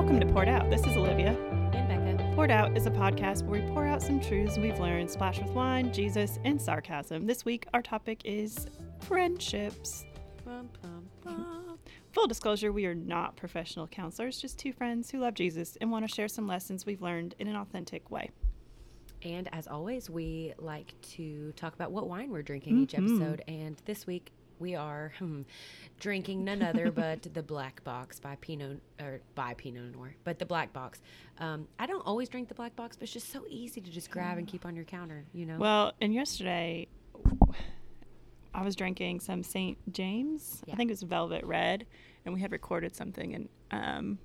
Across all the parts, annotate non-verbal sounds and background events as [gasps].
Welcome to Poured Out. This is Olivia. And Becca. Poured Out is a podcast where we pour out some truths we've learned, splash with wine, Jesus, and sarcasm. This week, our topic is friendships. Bum, bum, bum. Full disclosure, we are not professional counselors, just two friends who love Jesus and want to share some lessons we've learned in an authentic way. And as always, we like to talk about what wine we're drinking each Mhm. episode. And this week we are hmm, drinking none other [laughs] but the Black Box by Pinot or by Pinot Noir, but the Black Box. Um, I don't always drink the Black Box, but it's just so easy to just grab and keep on your counter. You know. Well, and yesterday, I was drinking some St. James. I think it was Velvet Red, and we had recorded something. And um,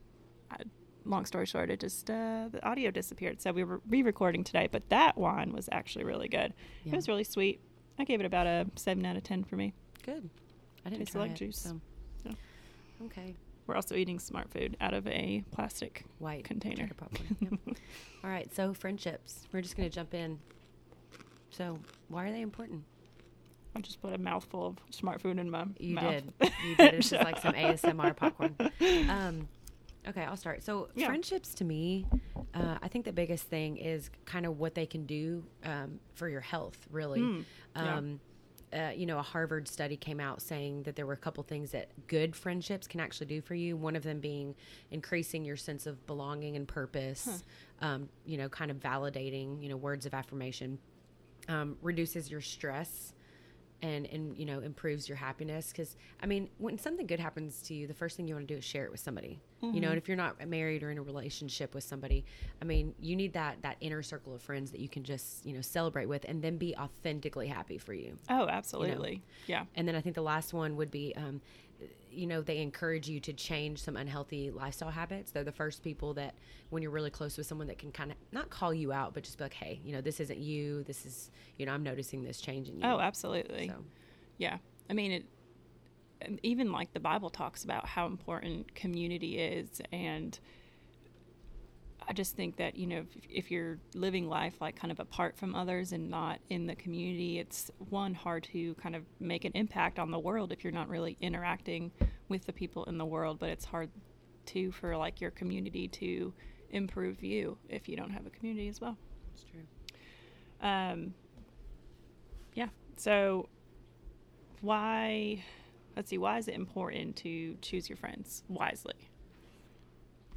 I, long story short, it just uh, the audio disappeared. So we were re-recording today. But that wine was actually really good. Yeah. It was really sweet. I gave it about a seven out of ten for me. Good. I didn't Tastes like it, juice. so- Yeah. Okay. We're also eating smart food out of a plastic White container. popcorn. Yep. [laughs] All right. So friendships. We're just gonna jump in. So why are they important? I just put a mouthful of smart food in my You mouth. did. [laughs] You did. It's just like some ASMR popcorn. [laughs] Um, okay, I'll start. So Yeah. friendships to me, uh, I think the biggest thing is kind of what they can do um, for your health. Really, Mm, yeah. Uh, you know, a Harvard study came out saying that there were a couple things that good friendships can actually do for you. One of them being increasing your sense of belonging and purpose. Um, you know, kind of validating. You know, words of affirmation. Um, reduces your stress and and you know improves your happiness because i mean when something good happens to you the first thing you want to do is share it with somebody you know and if you're not married or in a relationship with somebody i mean you need that that inner circle of friends that you can just you know celebrate with and then be authentically happy for you Oh, absolutely. Yeah. and then i think the last one would be um, you know they encourage you to change some unhealthy lifestyle habits they're the first people that when you're really close with someone that can kind of not call you out but just be like hey you know this isn't you this is you know i'm noticing this change in you Oh, absolutely. so Yeah. I mean, it, even like the Bible talks about how important community is. And I just think that, you know, if, if you're living life like kind of apart from others and not in the community, it's one hard to kind of make an impact on the world if you're not really interacting with the people in the world. But it's hard too for like your community to improve you if you don't have a community as well. it's true Um, yeah. So, why? Let's see. Why is it important to choose your friends wisely?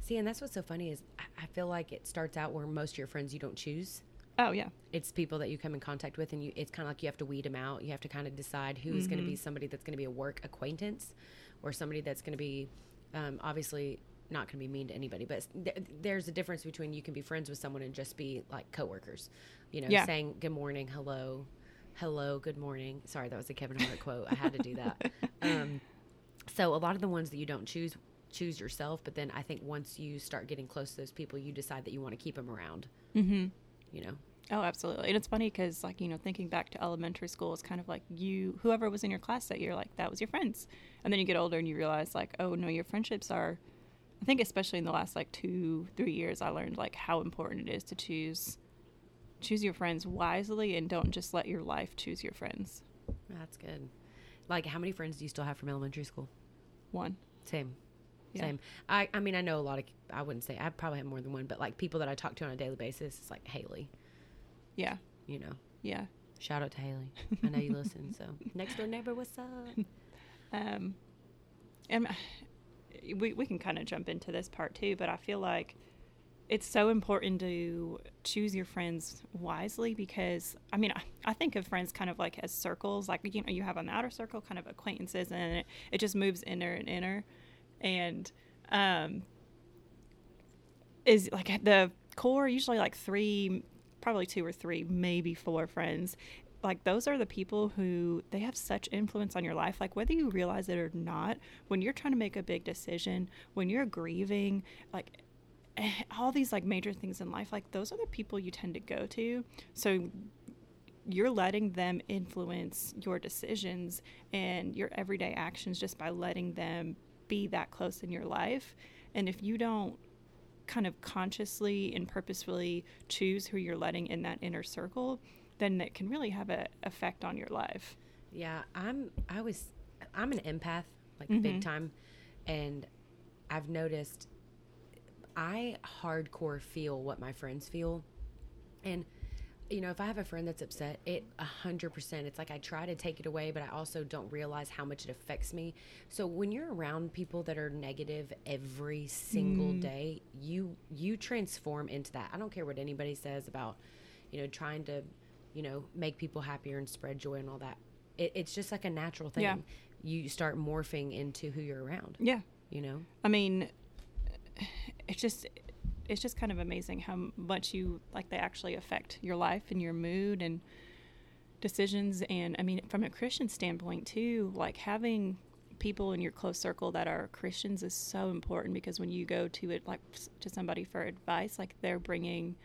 See, and that's what's so funny is I- feel like it starts out where most of your friends you don't choose. Oh yeah. It's people that you come in contact with, and you. It's kind of like you have to weed them out. You have to kind of decide who's going to be somebody that's going to be a work acquaintance, or somebody that's going to be, um, obviously not going to be mean to anybody. But th- there's a difference between you can be friends with someone and just be like coworkers. You know, Yeah. saying good morning, hello, hello, good morning. Sorry, that was a Kevin Hart quote. I had to do that. [laughs] Um, so a lot of the ones that you don't choose choose yourself but then i think once you start getting close to those people you decide that you want to keep them around Mm-hmm. you know Oh, absolutely. And it's funny because, like, you know, thinking back to elementary school, it's kind of like you, whoever was in your class that year, like, that was your friends. And then you get older and you realize, like, oh, no, your friendships are, I think, especially in the last, like, two, three years, I learned, like, how important it is to choose, choose your friends wisely and don't just let your life choose your friends. that's good like how many friends do you still have from elementary school One. same Yeah. same. I i mean i know a lot of i wouldn't say i probably have more than one but like people that i talk to on a daily basis it's like haley. Yeah. you know? Yeah. shout out to haley. I know you listen so. [laughs] Next door neighbor what's up? [laughs] Um, and we, we can kind of jump into this part too, but I feel like it's so important to choose your friends wisely because I mean I, I think of friends kind of like as circles like you know you have an outer circle kind of acquaintances and it, it just moves inner and inner and um is like at the core usually like three probably two or three maybe four friends. Like those are the people who they have such influence on your life. Like whether you realize it or not when you're trying to make a big decision when you're grieving like eh, all these like major things in life like those are the people you tend to go to. So you're letting them influence your decisions and your everyday actions just by letting them be that close in your life and if you don't kind of consciously and purposefully choose who you're letting in that inner circle then it can really have an effect on your life Yeah, I'm. I was. I'm an empath, like Mhm. big time, and I've noticed. I hardcore feel what my friends feel. And you know, if I have a friend that's upset, it a hundred percent. It's like I try to take it away, but I also don't realize how much it affects me. So when you're around people that are negative every single Mm. day, you you transform into that. I don't care what anybody says about, you know, trying to, you know, make people happier and spread joy and all that. It, it's just like a natural thing. Yeah. You start morphing into who you're around. Yeah. You know. I mean, it's just it's just kind of amazing how much you like they actually affect your life and your mood and decisions and I mean from a Christian standpoint too, like having people in your close circle that are Christians is so important because when you go to it like to somebody for advice, like they're bringing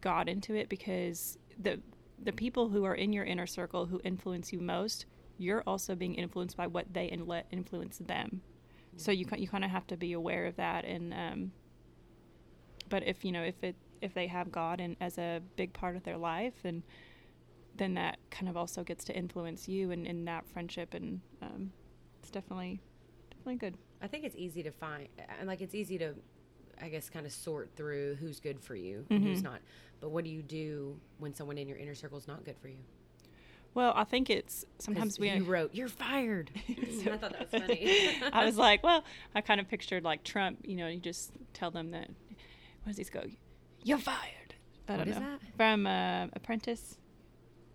God into it because the the people who are in your inner circle who influence you most, you're also being influenced by what they and let influence them. So you you kind of have to be aware of that and um but if you know if it if they have God and as a big part of their life and then that kind of also gets to influence you and in that friendship and um it's definitely definitely good. I think it's easy to find, and like it's easy to, I guess, kind of sort through who's good for you and who's Mhm. not. But what do you do when someone in your inner circle is not good for you? Well, I think it's sometimes we you wrote, "You're fired." [laughs] So- [laughs] I thought that was funny. [laughs] I was like, well, I kind of pictured like Trump, you know, you just tell them that, what does he go? You're fired. I What don't is know. that? From uh, Apprentice.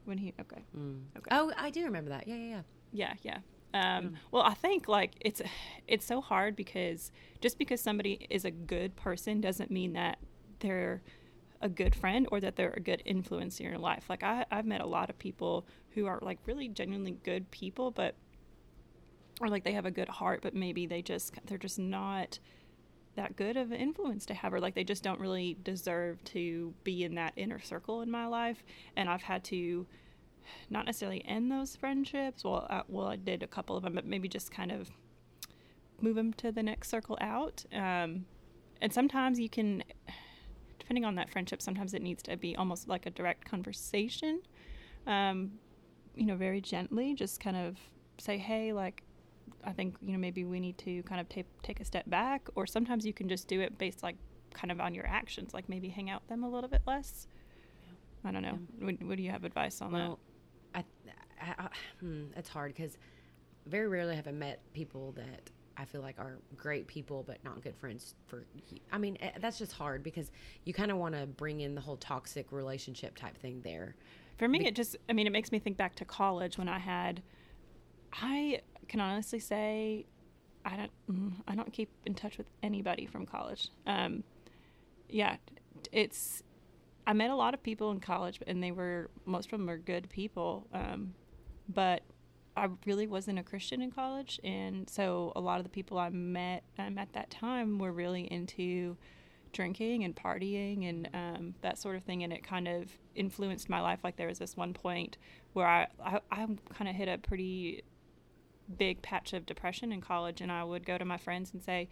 When he, okay. Mm. Okay. Oh, I do remember that. Yeah, yeah, yeah. Yeah, yeah. Um, Mm. Well, I think like it's it's so hard because just because somebody is a good person doesn't mean that they're a good friend or that they're a good influence in your life. Like I, I've met a lot of people who are like really genuinely good people, but or like they have a good heart, but maybe they just they're just not that good of an influence to have or like they just don't really deserve to be in that inner circle in my life. And i've had to not necessarily end those friendships. Well I, well i did a couple of them but maybe just kind of move them to the next circle out. Um, and sometimes you can depending on that friendship sometimes it needs to be almost like a direct conversation. Um, you know very gently just kind of say hey like I think you know maybe we need to kind of take take a step back, or sometimes you can just do it based like kind of on your actions, like maybe hang out with them a little bit less. I don't know. What, what do you have advice on that? Well, I, I, I hmm, it's hard because very rarely have I met people that I feel like are great people but not good friends. For I mean, eh, that's just hard because you kind of want to bring in the whole toxic relationship type thing there. For me, be- it just I mean it makes me think back to college when I had. I can honestly say, I don't mm, I don't keep in touch with anybody from college. Um, yeah, it's I met a lot of people in college, and they were most of them were good people. Um, but I really wasn't a Christian in college, and so a lot of the people I met um, at that time were really into drinking and partying and um, that sort of thing, and it kind of influenced my life. Like there was this one point where I I, I kind of hit a pretty big patch of depression in college, and I would go to my friends and say,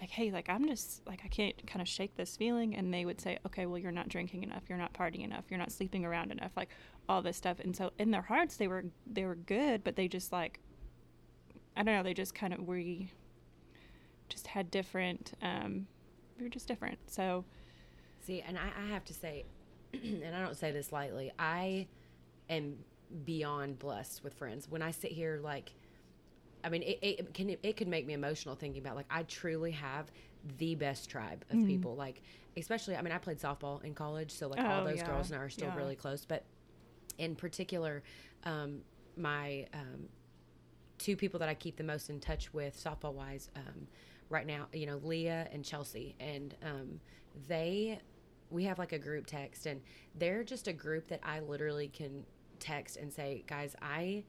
like, hey, like I'm just like I can't kind of shake this feeling, and they would say, okay, well you're not drinking enough, you're not partying enough, you're not sleeping around enough, like all this stuff. And so in their hearts they were they were good, but they just like I don't know, they just kind of we just had different um we were just different. So See, and I, I have to say, [clears throat] and I don't say this lightly, I am beyond blessed with friends. When I sit here, like, I mean, it, it can it could make me emotional thinking about like I truly have the best tribe of Mhm. people. Like, especially, I mean, I played softball in college, so like all Oh, those yeah, girls and I are still yeah. really close. But in particular, um, my um, two people that I keep the most in touch with softball wise um, right now, you know, Leah and Chelsea, and um, they we have like a group text, and they're just a group that I literally can text and say, guys, I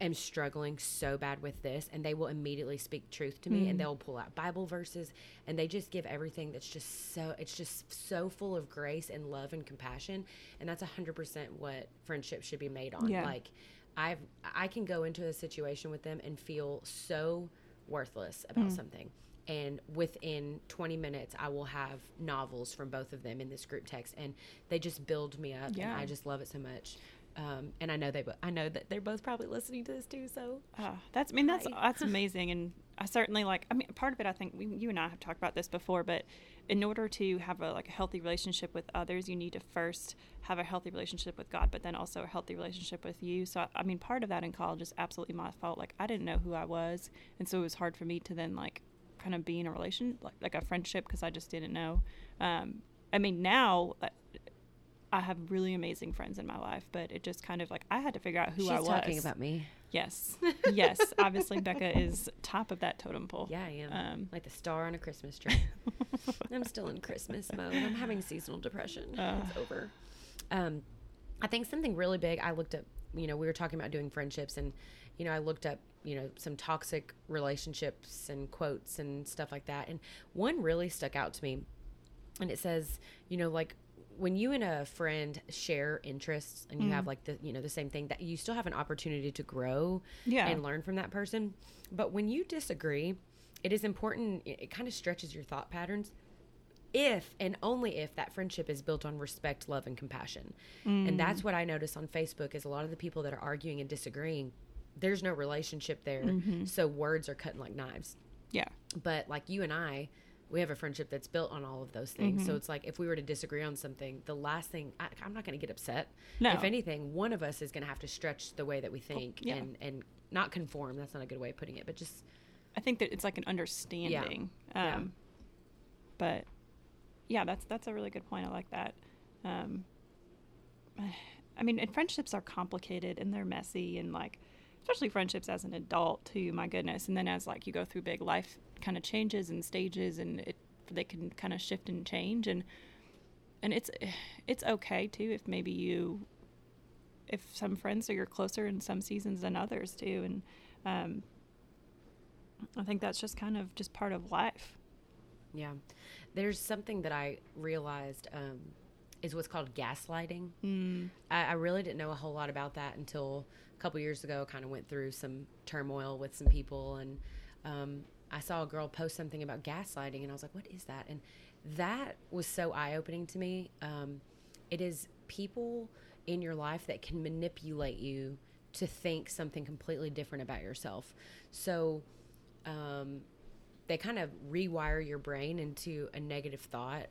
am struggling so bad with this and they will immediately speak truth to me Mm. and they'll pull out bible verses and they just give everything that's just so it's just so full of grace and love and compassion and that's 100% what friendship should be made on Yeah. like i've i can go into a situation with them and feel so worthless about Mm. something and within 20 minutes i will have novels from both of them in this group text and they just build me up Yeah. and i just love it so much Um, and I know they, I know that they're both probably listening to this too. So Uh, that's, I mean, that's that's [laughs] amazing, and I certainly like. I mean, part of it, I think we, you and I have talked about this before, but in order to have a like a healthy relationship with others, you need to first have a healthy relationship with God, but then also a healthy relationship with you. So, I, I mean, part of that in college is absolutely my fault. Like, I didn't know who I was, and so it was hard for me to then like kind of be in a relation, like like a friendship, because I just didn't know. Um, I mean, now. I have really amazing friends in my life, but it just kind of like I had to figure out who she's I was. talking about me. Yes. [laughs] yes. Obviously, Becca is top of that totem pole. Yeah, I am. Um, like the star on a Christmas tree. [laughs] I'm still in Christmas mode. I'm having seasonal depression. Uh. it's over. Um, I think something really big. I looked up. You know, we were talking about doing friendships, and you know, I looked up. You know, some toxic relationships and quotes and stuff like that. And one really stuck out to me, and it says, you know, like when you and a friend share interests and you have mm. like the you know the same thing that you still have an opportunity to grow Yeah. and learn from that person. But when you disagree it is important it, it kind of stretches your thought patterns. If and only if that friendship is built on respect love and compassion. And mm. that's what i notice on facebook is a lot of the people that are arguing and disagreeing there's no relationship there. Mm-hmm. So words are cutting like knives. Yeah. but like you and I, we have a friendship that's built on all of those things. So it's like if we were to disagree on something, the last thing I, I'm not going to get upset. No. If anything, one of us is going to have to stretch the way that we think yeah. and and not conform. That's not a good way of putting it, but just I think that it's like an understanding. Yeah. Um, But yeah, that's that's a really good point. I like that. Um, [sighs] I mean, and friendships are complicated and they're messy and like, especially friendships as an adult too. My goodness, and then as like you go through big life kind of changes and stages, and it they can kind of shift and change and and it's it's okay too if maybe you if some friends are you're closer in some seasons than others too and um, i think that's just kind of just part of life yeah. There's something that I realized um, is what's called gaslighting. mm. I, I really didn't know a whole lot about that until a couple years ago. Kind of went through some turmoil with some people, and um, I saw a girl post something about gaslighting, and I was like, "What is that?" And that was so eye opening to me. Um, it is people in your life that can manipulate you to think something completely different about yourself. So. Um, they kind of rewire your brain into a negative thought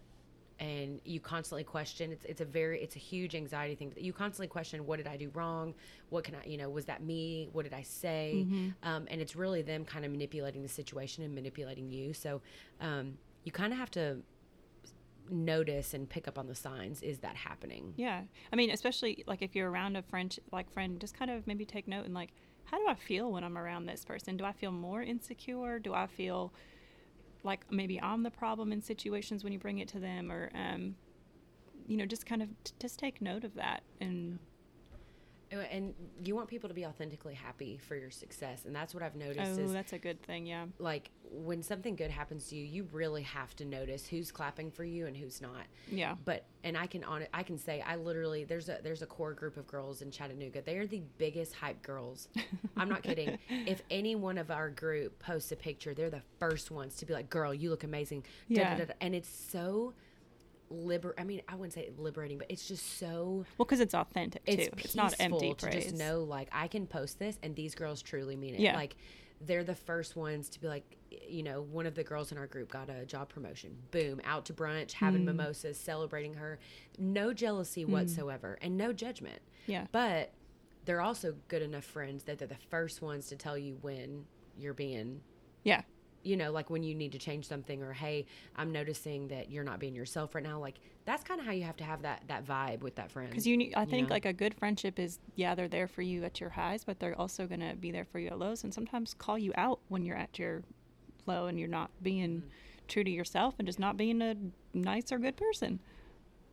and you constantly question it's, it's a very it's a huge anxiety thing you constantly question what did i do wrong? What can i you know was that me? What did i say? Um, and it's really them kind of manipulating the situation and manipulating you. So um, you kind of have to notice and pick up on the signs is that happening? Yeah. I mean especially like if you're around a friend like friend just kind of maybe take note and like how do i feel when i'm around this person? Do i feel more insecure? Do i feel like maybe i'm the problem in situations when you bring it to them or um you know just kind of t- just take note of that and and you want people to be authentically happy for your success and that's what i've noticed oh is that's a good thing yeah. like when something good happens to you you really have to notice who's clapping for you and who's not. Yeah. But and i can on i can say i literally there's a there's a core group of girls in chattanooga. They are the biggest hype girls. [laughs] I'm not kidding. If any one of our group posts a picture they're the first ones to be like girl you look amazing. Da, Yeah. da, da. and it's so liber i mean i wouldn't say liberating but it's just so well because it's authentic too it's it's, not empty to praise just know like I can post this and these girls truly mean it. Yeah. Like they're the first ones to be like, you know, one of the girls in our group got a job promotion. Boom, out to brunch, having Mm. mimosas, celebrating her. No jealousy whatsoever and no judgment. yeah But they're also good enough friends that they're the first ones to tell you when you're being yeah you know, like when you need to change something or hey, I'm noticing that you're not being yourself right now. Like that's kind of how you have to have that that vibe with that friend. Because you, need, I think know? like a good friendship is, yeah, they're there for you at your highs, but they're also gonna be there for you at lows, and sometimes call you out when you're at your low and you're not being Mm-hmm. true to yourself and just not being a nice or good person.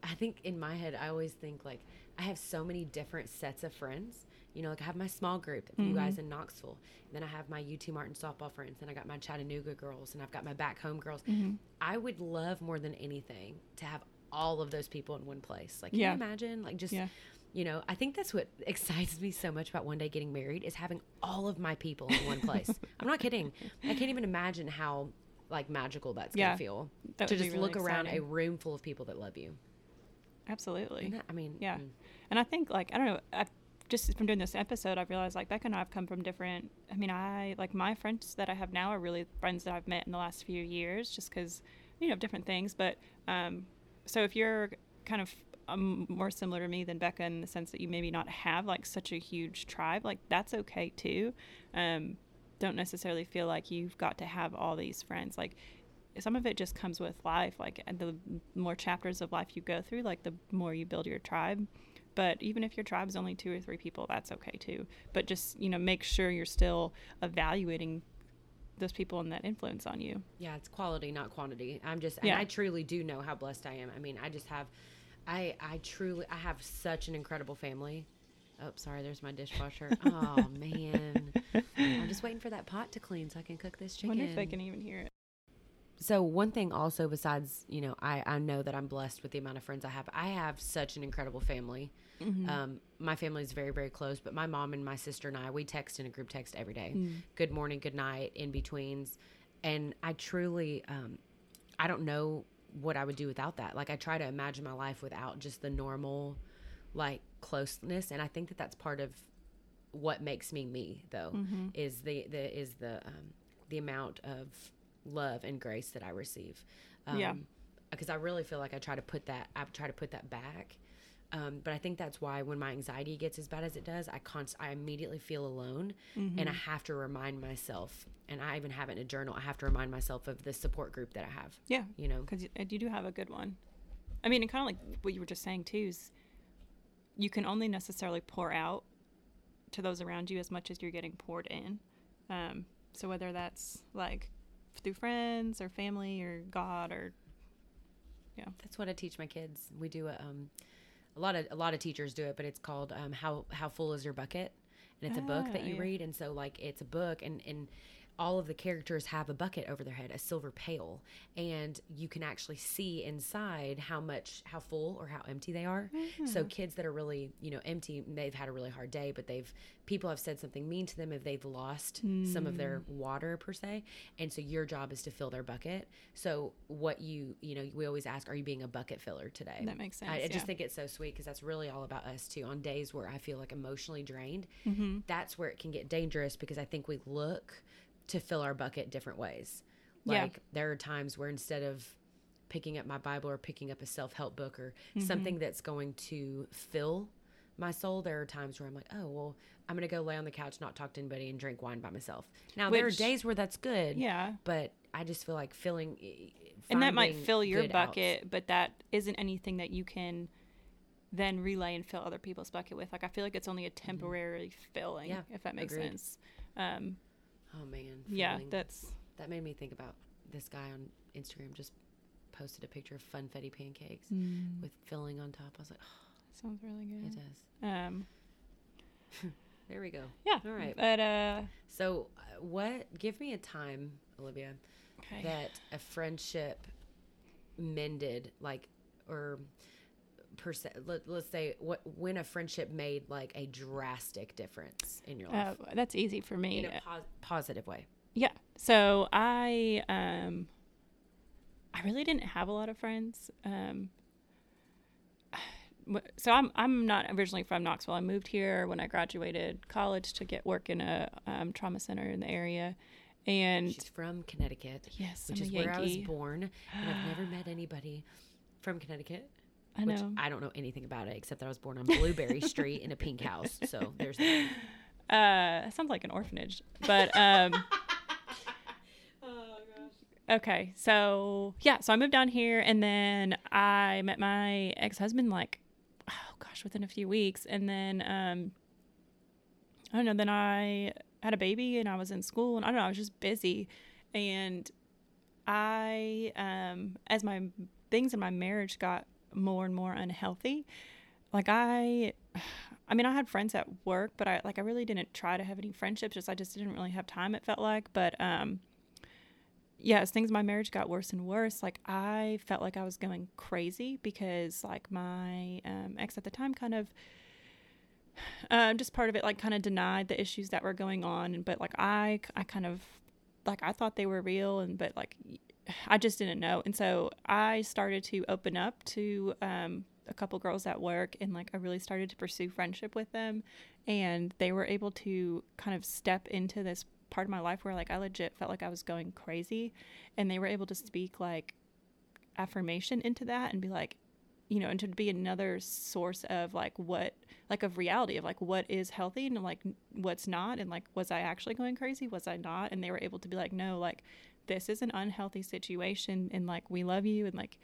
I think in my head, I always think like I have so many different sets of friends. You know, like I have my small group, of you guys in Knoxville. And then I have my UT Martin softball friends. Then I got my Chattanooga girls, and I've got my back home girls. I would love more than anything to have all of those people in one place. Like, can Yeah. you imagine? Like, just Yeah. you know, I think that's what [laughs] excites me so much about one day getting married is having all of my people in one place. [laughs] I'm not kidding. I can't even imagine how like magical that's Yeah. gonna feel That to just really look around a room full of people that love you. Absolutely. That- I mean, Yeah. mm. And I think like I don't know, I, just from doing this episode, I've realized like Becca and I have come from different. I mean, I like my friends that I have now are really friends that I've met in the last few years, just because you know different things. But um, so if you're kind of um, more similar to me than Becca in the sense that you maybe not have like such a huge tribe, like that's okay too. Um, don't necessarily feel like you've got to have all these friends. Like some of it just comes with life. Like the more chapters of life you go through, like the more you build your tribe. But even if your tribe is only two or three people, that's okay too. But just you know, make sure you're still evaluating those people and that influence on you. Yeah, it's quality, not quantity. I'm just, Yeah. and I truly do know how blessed I am. I mean, I just have, I, I truly, I have such an incredible family. Oh, sorry, there's my dishwasher. [laughs] oh man, I'm just waiting for that pot to clean so I can cook this chicken. I wonder if they can even hear it. So one thing also besides you know I, I know that i'm blessed with the amount of friends i have i have such an incredible family Mm-hmm. um, my family is very very close but my mom and my sister and i we text in a group text every day Mm. good morning good night in betweens and i truly um, i don't know what i would do without that like i try to imagine my life without just the normal like closeness and i think that that's part of what makes me me though Mm-hmm. is the the is the um, the amount of love and grace that I receive. Um, Yeah. Because I really feel like I try to put that I try to put that back. Um, but I think that's why when my anxiety gets as bad as it does, I const- I immediately feel alone, Mm-hmm. and I have to remind myself. And I even have it in a journal. I have to remind myself of the support group that I have. Yeah, You know, because you do have a good one. I mean, and kind of like what you were just saying too is you can only necessarily pour out to those around you as much as you're getting poured in. Um, so whether that's like through friends or family or God or yeah. That's what I teach my kids. We do a, um, a lot of a lot of teachers do it, but it's called um, how how full is your bucket, and it's a book that Ah, you yeah. read, and so like it's a book, and and all of the characters have a bucket over their head, a silver pail, and you can actually see inside how much how full or how empty they are. Mm-hmm. So kids that are really you know empty, they've had a really hard day, but they've people have said something mean to them if they've lost some of Mm. their water per se, and so your job is to fill their bucket. So what you you know we always ask, are you being a bucket filler today? That makes I, sense, I just yeah. think it's so sweet because that's really all about us too. On days where I feel like emotionally drained, Mm-hmm. that's where it can get dangerous because I think we look to fill our bucket different ways. Yeah. Like there are times where instead of picking up my Bible or picking up a self help book or Mm-hmm. something that's going to fill my soul, there are times where I'm like, oh, well, I'm going to go lay on the couch, not talk to anybody, and drink wine by myself. Now, there are days where that's good. yeah. But I just feel like filling. And that might fill your good outs. bucket, but that isn't anything that you can then relay and fill other people's bucket with. Like I feel like it's only a temporary filling, Mm-hmm. Yeah, if that makes agreed. sense. Um, Oh, man. yeah, that's That made me think about this guy on Instagram just posted a picture of funfetti pancakes Mm. with filling on top. I was like, oh, [gasps] that sounds really good. it does. Um, [laughs] There we go. yeah. All right. But uh, So, uh, what? Give me a time, Olivia, okay. that a friendship mended, like, or per se, let, let's say what when a friendship made like a drastic difference in your Uh, life that's easy for me. in a pos- positive way. Yeah. So I um I really didn't have a lot of friends. Um [sighs] so I'm I'm not originally from Knoxville. I moved here when I graduated college to get work in a um, trauma center in the area. And She's from Connecticut, yes, which I'm is where I was born, and I've never [gasps] met anybody from Connecticut. I which know. I don't know anything about it except that I was born on Blueberry Street in a pink house. So there's that. [laughs] Uh, sounds like an orphanage, but um. [laughs] Oh gosh. Okay, so yeah, so I moved down here, and then I met my ex husband like, oh gosh, within a few weeks, and then um, I don't know. Then I had a baby, and I was in school, and I don't know. I was just busy, and I um, as my things in my marriage got more and more unhealthy, like I. I mean, I had friends at work, but I like I really didn't try to have any friendships. Just I just didn't really have time. It felt like, but um, yeah, as things my marriage got worse and worse, like I felt like I was going crazy because like my um, ex at the time kind of um, just part of it like kind of denied the issues that were going on, but like I I kind of like I thought they were real and but like I just didn't know, and so I started to open up to um, a couple girls at work and like I really started to pursue friendship with them. And they were able to kind of step into this part of my life where like I legit felt like I was going crazy. And they were able to speak like affirmation into that and be like you know and to be another source of like what like of reality of like what is healthy and like what's not and like was I actually going crazy? Was I not? And they were able to be like no like this is an unhealthy situation and like we love you and like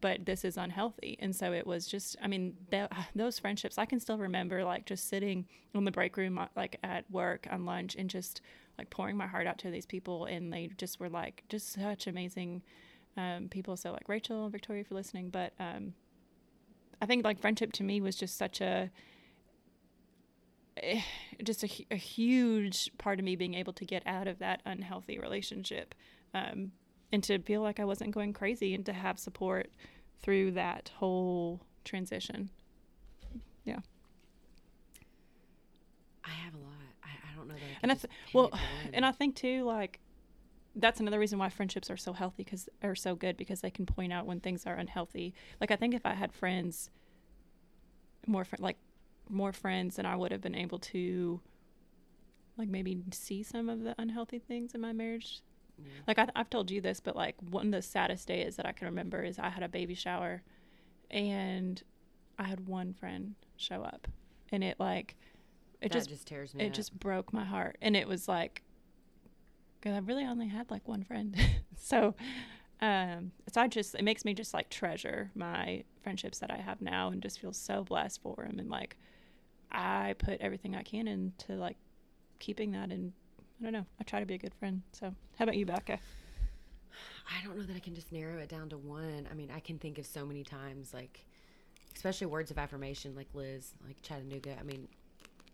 but this is unhealthy. And so it was just i mean that, [sighs] those friendships i can still remember like just sitting in the break room uh, like at work on lunch and just like pouring my heart out to these people. And they just were like just such amazing um, people. So like rachel and victoria for listening but um, i think like friendship to me was just such a just a, a huge part of me being able to get out of that unhealthy relationship um, and to feel like I wasn't going crazy and to have support through that whole transition. Yeah. I have a lot. I, I don't know that. I and I th- well, and I think too, like that's another reason why friendships are so healthy because are so good because they can point out when things are unhealthy. Like I think if I had friends, more fr- like more friends, then I would have been able to, like maybe see some of the unhealthy things in my marriage yeah. Like I, have told you this, but like one of the saddest days that I can remember is I had a baby shower, and I had one friend show up, and it like it just, just tears me. It up. just broke my heart, and it was like because I really only had like one friend, [laughs] so um so I just it makes me just like treasure my friendships that I have now, and just feel so blessed for them, and like I put everything I can into like keeping that and I don't know. I try to be a good friend. So, how about you, Becca? I don't know that I can just narrow it down to one. I mean, I can think of so many times, like, especially words of affirmation, like Liz, like Chattanooga. I mean,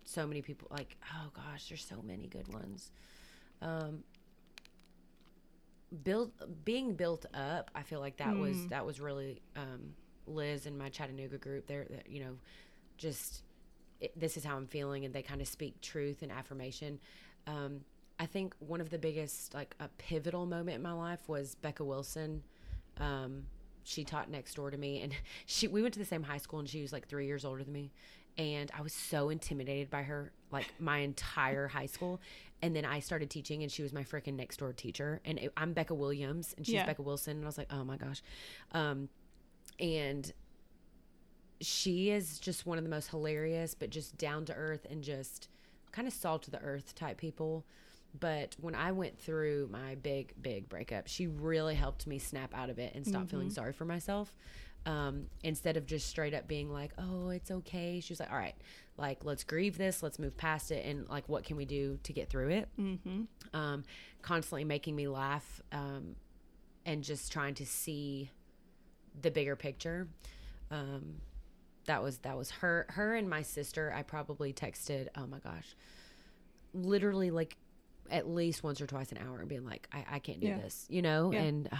so many people, like, oh gosh, there's so many good ones. Um, build being built up. I feel like that mm. was that was really um, Liz and my Chattanooga group. They're you know, just it, this is how I'm feeling, and they kind of speak truth and affirmation. Um, I think one of the biggest, like a pivotal moment in my life was Becca Wilson. Um, she taught next door to me, and [laughs] she we went to the same high school, and she was like three years older than me, and I was so intimidated by her, like my entire high school. And then I started teaching, and she was my freaking next door teacher. And it, I'm Becca Williams, and she's yeah. Becca Wilson, and I was like, oh my gosh, um, and she is just one of the most hilarious, but just down to earth and just kind of salt to the earth type people but when I went through my big, big breakup, she really helped me snap out of it and stop mm-hmm. feeling sorry for myself. Um, instead of just straight up being like, oh, it's okay. She was like, all right, like, let's grieve this, let's move past it, and like, what can we do to get through it? Mm-hmm. Um, constantly making me laugh um, and just trying to see the bigger picture. Um, that was that was her her and my sister i probably texted oh my gosh literally like at least once or twice an hour and being like, I, I can't do yeah. this, you know? Yeah. And uh,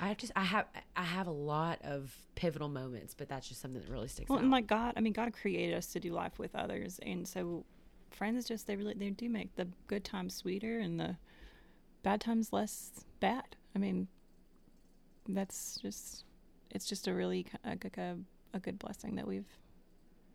I just, I have, I have a lot of pivotal moments, but that's just something that really sticks well, out. and like God, I mean, God created us to do life with others. And so friends just, they really, they do make the good times sweeter and the bad times less bad. I mean, that's just, it's just a really, a, a, a good blessing that we've,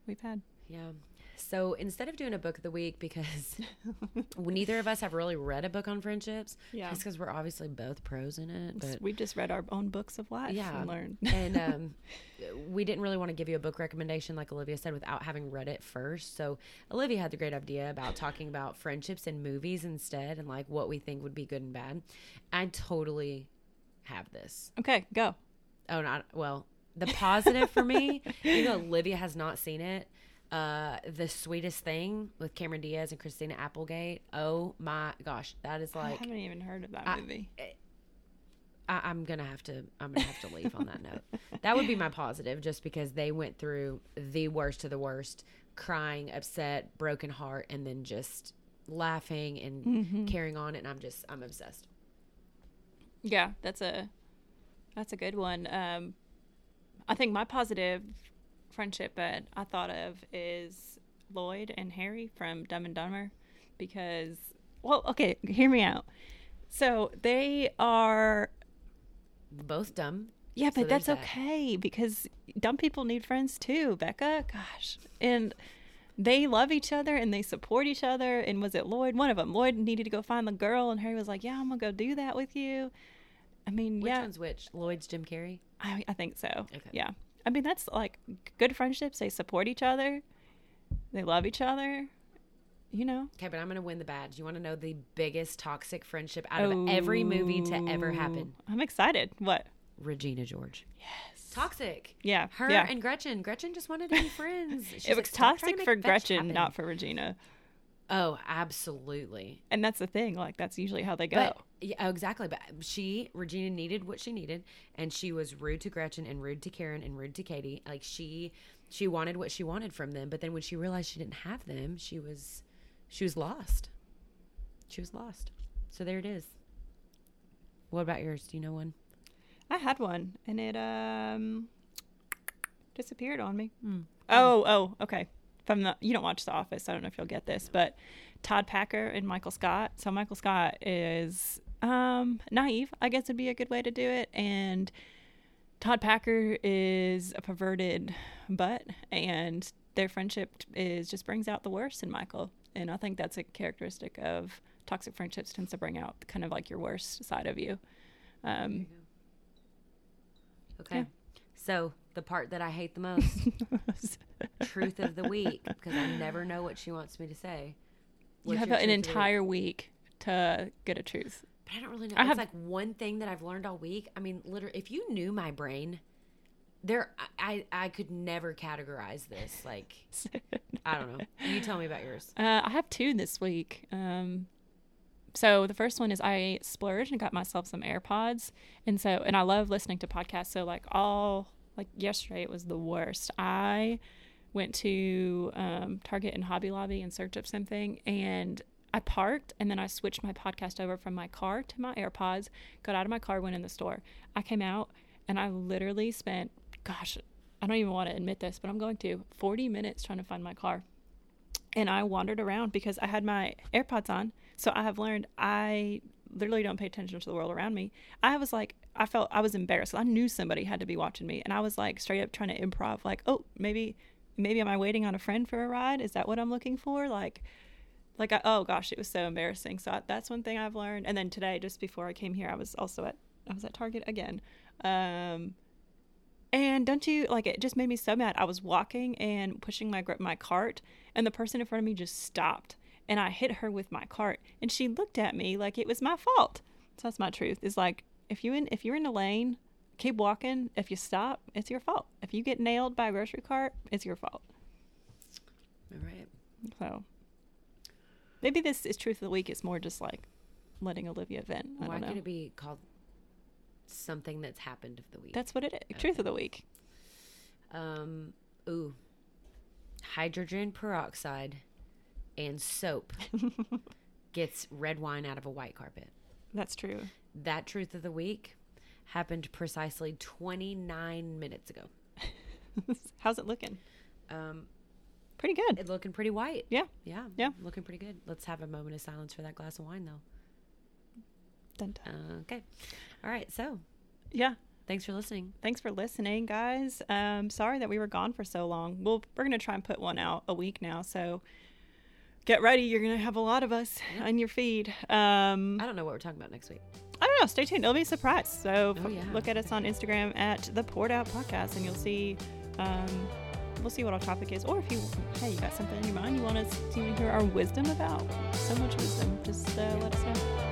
we've had. Yeah. So instead of doing a book of the week, because [laughs] neither of us have really read a book on friendships, yeah, because we're obviously both pros in it. But we just read our own books of life yeah, and learned. [laughs] and [laughs] um, we didn't really want to give you a book recommendation, like Olivia said, without having read it first. So Olivia had the great idea about talking about friendships in movies instead, and like what we think would be good and bad. I totally have this. Okay, go. Oh, not well. The positive for me, even though Olivia has not seen it, uh, The Sweetest Thing with Cameron Diaz and Christina Applegate. Oh my gosh, that is like I haven't even heard of that I, movie. I, am gonna have to. I'm gonna have to leave on that note. That would be my positive, just because they went through the worst of the worst, crying, upset, broken heart, and then just laughing and mm-hmm. carrying on. And I'm just, I'm obsessed. Yeah, that's a, that's a good one. Um, I think my positive friendship that I thought of is Lloyd and Harry from Dumb and Dumber because, well, okay, hear me out. So they are both dumb. Yeah, So but that's there's that. okay because dumb people need friends too, Becca. Gosh. And they love each other and they support each other. And was it Lloyd? One of them. Lloyd needed to go find the girl, and Harry was like, Yeah, I'm going to go do that with you. I mean, Which yeah, one's which? Lloyd's Jim Carrey. I, I think so. Okay. Yeah. I mean, that's like good friendships. They support each other, they love each other. You know, Okay, but I'm gonna win the badge. You want to know the biggest toxic friendship out of every movie to ever happen? I'm excited. What? Regina George. Yes. Toxic. Yeah. Her yeah. and Gretchen. Gretchen just wanted to be friends. [laughs] It was "Stop trying toxic to for Gretchen, happen." not for Regina. Oh, absolutely. And that's the thing. Like, that's usually how they go. But yeah, oh, exactly. But she, Regina, needed what she needed, and she was rude to Gretchen and rude to Karen and rude to Cady. Like she, she wanted what she wanted from them, but then when she realized she didn't have them, she was, she was lost. She was lost. So there it is. What about yours? Do you know one? I had one, and it um disappeared on me. Hmm. Oh, oh, okay. From the you don't watch The Office, I don't know if you'll get this, but Todd Packer and Michael Scott. So Michael Scott is um naive, I guess would be a good way to do it, and Todd Packer is a perverted butt, and their friendship is just brings out the worst in Michael, and I think that's a characteristic of toxic friendships tends to bring out kind of like your worst side of you. Um, Okay. Yeah. So the part that I hate the most, [laughs] truth of the week, because I never know what she wants me to say. you have an truth of the week? entire week to get a truth. But I don't really know. I it's have- like one thing that I've learned all week. I mean, literally, if you knew my brain, there, I, I, I could never categorize this. Like, [laughs] I don't know. You tell me about yours. Uh, I have two this week. Um, so the first one is I splurged and got myself some AirPods, and so and I love listening to podcasts. So like all like yesterday, it was the worst. I went to um, Target and Hobby Lobby in search of something, and I parked, and then I switched my podcast over from my car to my AirPods. Got out of my car, went in the store. I came out, and I literally spent, gosh, I don't even want to admit this, but I'm going to 40 minutes trying to find my car and I wandered around because I had my AirPods on. So I have learned I literally don't pay attention to the world around me. I was like, I felt I was embarrassed. I knew somebody had to be watching me, and I was like straight up trying to improv, like, oh, maybe, maybe am I waiting on a friend for a ride? Is that what I'm looking for? Like, like I, oh gosh, it was so embarrassing. So I, that's one thing I've learned. And then today, just before I came here, I was also at I was at Target again. Um, and don't you like it just made me so mad. I was walking and pushing my my cart and the person in front of me just stopped and I hit her with my cart and she looked at me like it was my fault. So that's my truth. Is like if you in if you're in a lane, keep walking. If you stop, it's your fault. If you get nailed by a grocery cart, it's your fault. All right. So maybe this is truth of the week. It's more just like letting Olivia vent. I Why could it be called something that's happened of the week? That's what it is. Truth of the week. Um, ooh, hydrogen peroxide and soap [laughs] gets red wine out of a white carpet. That's true. That truth of the week happened precisely 29 minutes ago. [laughs] How's it looking? Um, Pretty good. it's looking pretty white. Yeah. Yeah. Yeah. Looking pretty good. Let's have a moment of silence for that glass of wine, though. Dun, dun. Uh, okay. All right. So Yeah. thanks for listening. Thanks for listening, guys. Um, sorry that we were gone for so long. We'll, we're going to try and put one out a week now. So get ready. You're going to have a lot of us on your feed. Um, I don't know what we're talking about next week. I don't know. Stay tuned. It'll be a surprise. So Oh, yeah. look at us on Instagram at the Poured Out Podcast, and you'll see. Um, we'll see what our topic is, or if you hey, you got something in your mind you want us to hear our wisdom about. So much wisdom. Just uh, let us know.